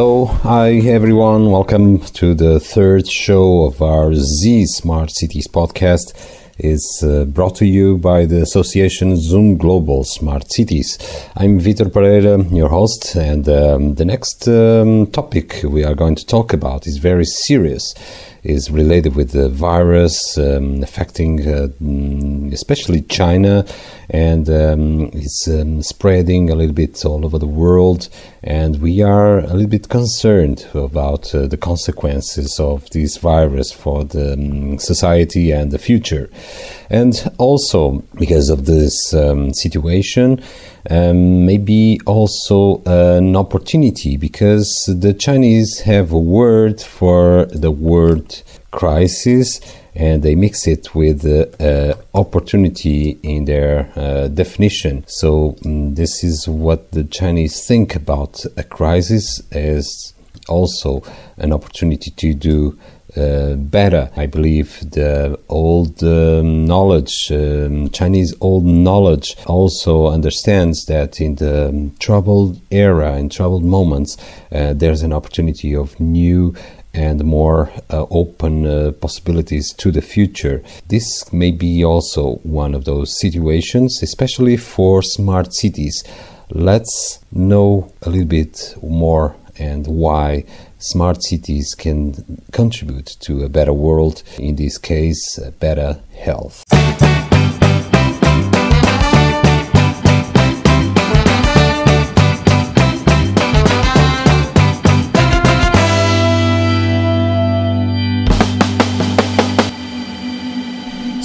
Hello, hi everyone. Welcome to the third show of our Z Smart Cities podcast. It's uh, brought to you by the association Zoom Global Smart Cities. I'm Vitor Pereira, your host, and um, the next um, topic we are going to talk about is very serious is related with the virus um, affecting uh, mm, especially China and um, it's um, spreading a little bit all over the world. And we are a little bit concerned about uh, the consequences of this virus for the um, society and the future. And also because of this um, situation um, maybe also an opportunity because the Chinese have a word for the word crisis and they mix it with uh, opportunity in their uh, definition. So um, this is what the Chinese think about a crisis as also an opportunity to do uh, better. I believe the old um, knowledge, um, Chinese old knowledge, also understands that in the um, troubled era, in troubled moments, uh, there's an opportunity of new and more uh, open uh, possibilities to the future. This may be also one of those situations, especially for smart cities. Let's know a little bit more and why smart cities can contribute to a better world, in this case, better health.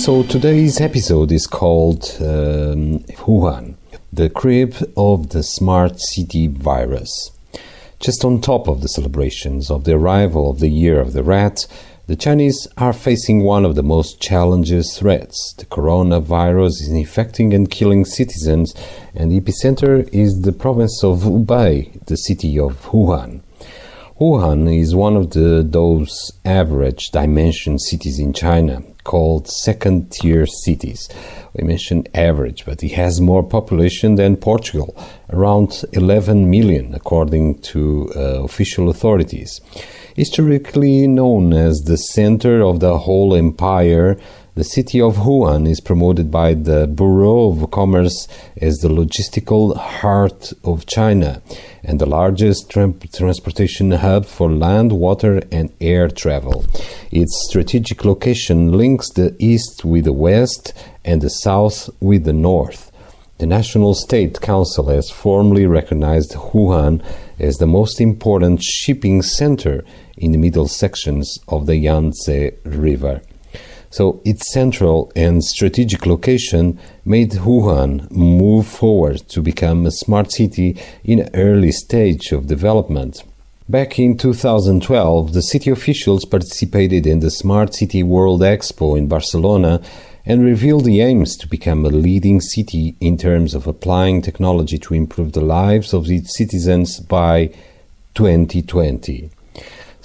So today's episode is called um, Wuhan, the crib of the smart city virus. Just on top of the celebrations of the arrival of the Year of the Rat, the Chinese are facing one of the most challenging threats. The coronavirus is infecting and killing citizens, and the epicenter is the province of Hubei, the city of Wuhan. Wuhan is one of the, those average dimension cities in China called second tier cities. We mentioned average, but it has more population than Portugal, around 11 million, according to uh, official authorities. Historically known as the center of the whole empire, the city of Wuhan is promoted by the Bureau of Commerce as the logistical heart of China and the largest tra- transportation hub for land, water, and air travel. Its strategic location links the east with the west and the south with the north. The National State Council has formally recognized Wuhan as the most important shipping center in the middle sections of the Yangtze River. So its central and strategic location made Wuhan move forward to become a smart city in early stage of development. Back in 2012, the city officials participated in the Smart City World Expo in Barcelona and revealed the aims to become a leading city in terms of applying technology to improve the lives of its citizens by 2020.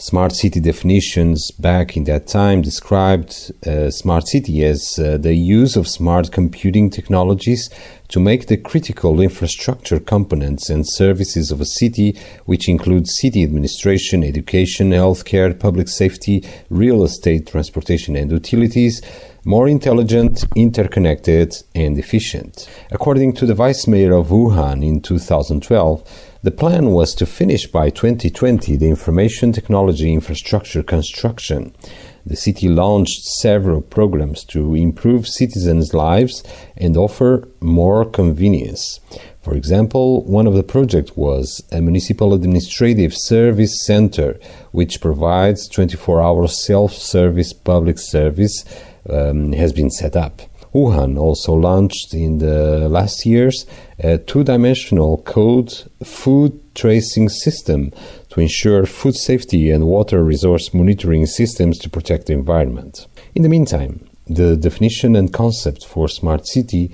Smart city definitions back in that time described uh, smart city as uh, the use of smart computing technologies to make the critical infrastructure components and services of a city, which include city administration, education, healthcare, public safety, real estate, transportation, and utilities, more intelligent, interconnected, and efficient. According to the vice mayor of Wuhan in 2012, the plan was to finish by 2020 the information technology infrastructure construction. The city launched several programs to improve citizens' lives and offer more convenience. For example, one of the projects was a municipal administrative service center, which provides 24 hour self service public service, um, has been set up. Wuhan also launched in the last years a two-dimensional code food tracing system to ensure food safety and water resource monitoring systems to protect the environment. In the meantime, the definition and concept for smart city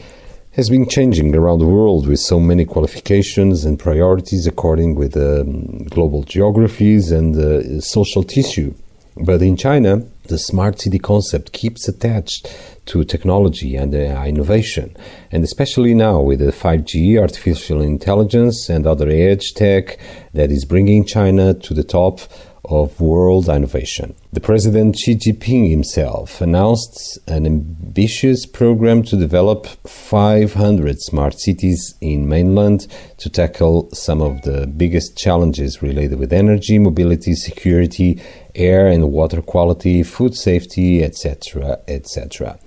has been changing around the world with so many qualifications and priorities according with um, global geographies and uh, social tissue. But in China, the smart city concept keeps attached to technology and uh, innovation, and especially now with the 5G, artificial intelligence, and other edge tech that is bringing China to the top of world innovation. The President Xi Jinping himself announced an ambitious program to develop 500 smart cities in mainland to tackle some of the biggest challenges related with energy, mobility, security, air and water quality, food safety, etc., etc.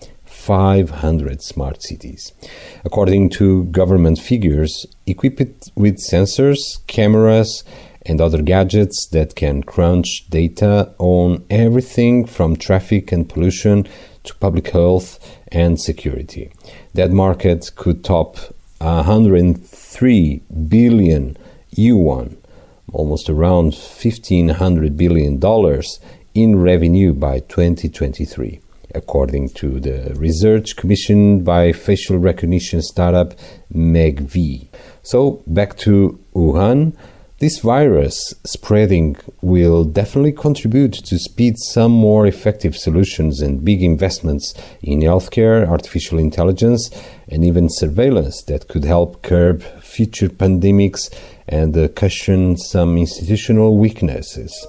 500 smart cities. According to government figures, equipped with sensors, cameras, and other gadgets that can crunch data on everything from traffic and pollution to public health and security. That market could top 103 billion yuan, almost around 1500 billion dollars in revenue by 2023 according to the research commissioned by facial recognition startup Megvii. So, back to Wuhan. This virus spreading will definitely contribute to speed some more effective solutions and big investments in healthcare, artificial intelligence, and even surveillance that could help curb future pandemics and uh, cushion some institutional weaknesses.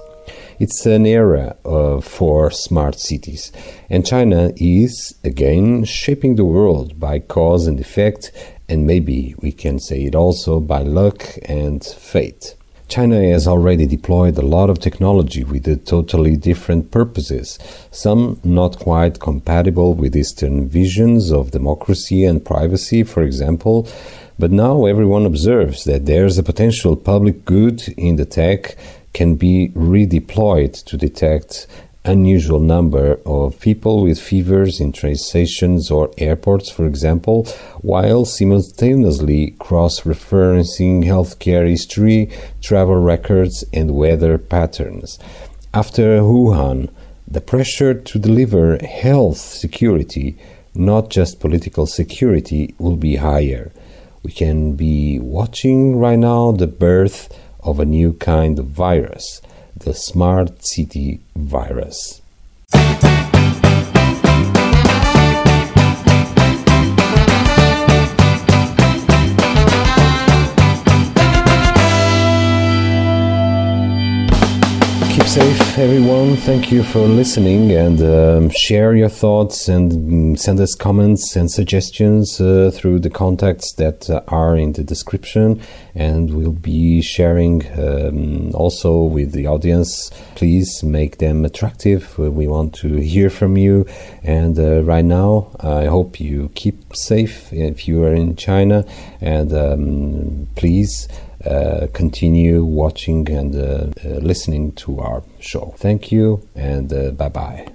It's an era uh, for smart cities, and China is again shaping the world by cause and effect, and maybe we can say it also by luck and fate. China has already deployed a lot of technology with totally different purposes, some not quite compatible with Eastern visions of democracy and privacy, for example. But now everyone observes that there's a potential public good in the tech can be redeployed to detect unusual number of people with fevers in train stations or airports, for example, while simultaneously cross-referencing healthcare history, travel records, and weather patterns. After Wuhan, the pressure to deliver health security, not just political security, will be higher. We can be watching right now the birth of a new kind of virus the Smart City virus. Safe, everyone. Thank you for listening and um, share your thoughts and um, send us comments and suggestions uh, through the contacts that uh, are in the description. And we'll be sharing um, also with the audience. Please make them attractive. We want to hear from you. And uh, right now, I hope you keep safe if you are in China. And um, please. Uh, continue watching and uh, uh, listening to our show. Thank you and bye bye.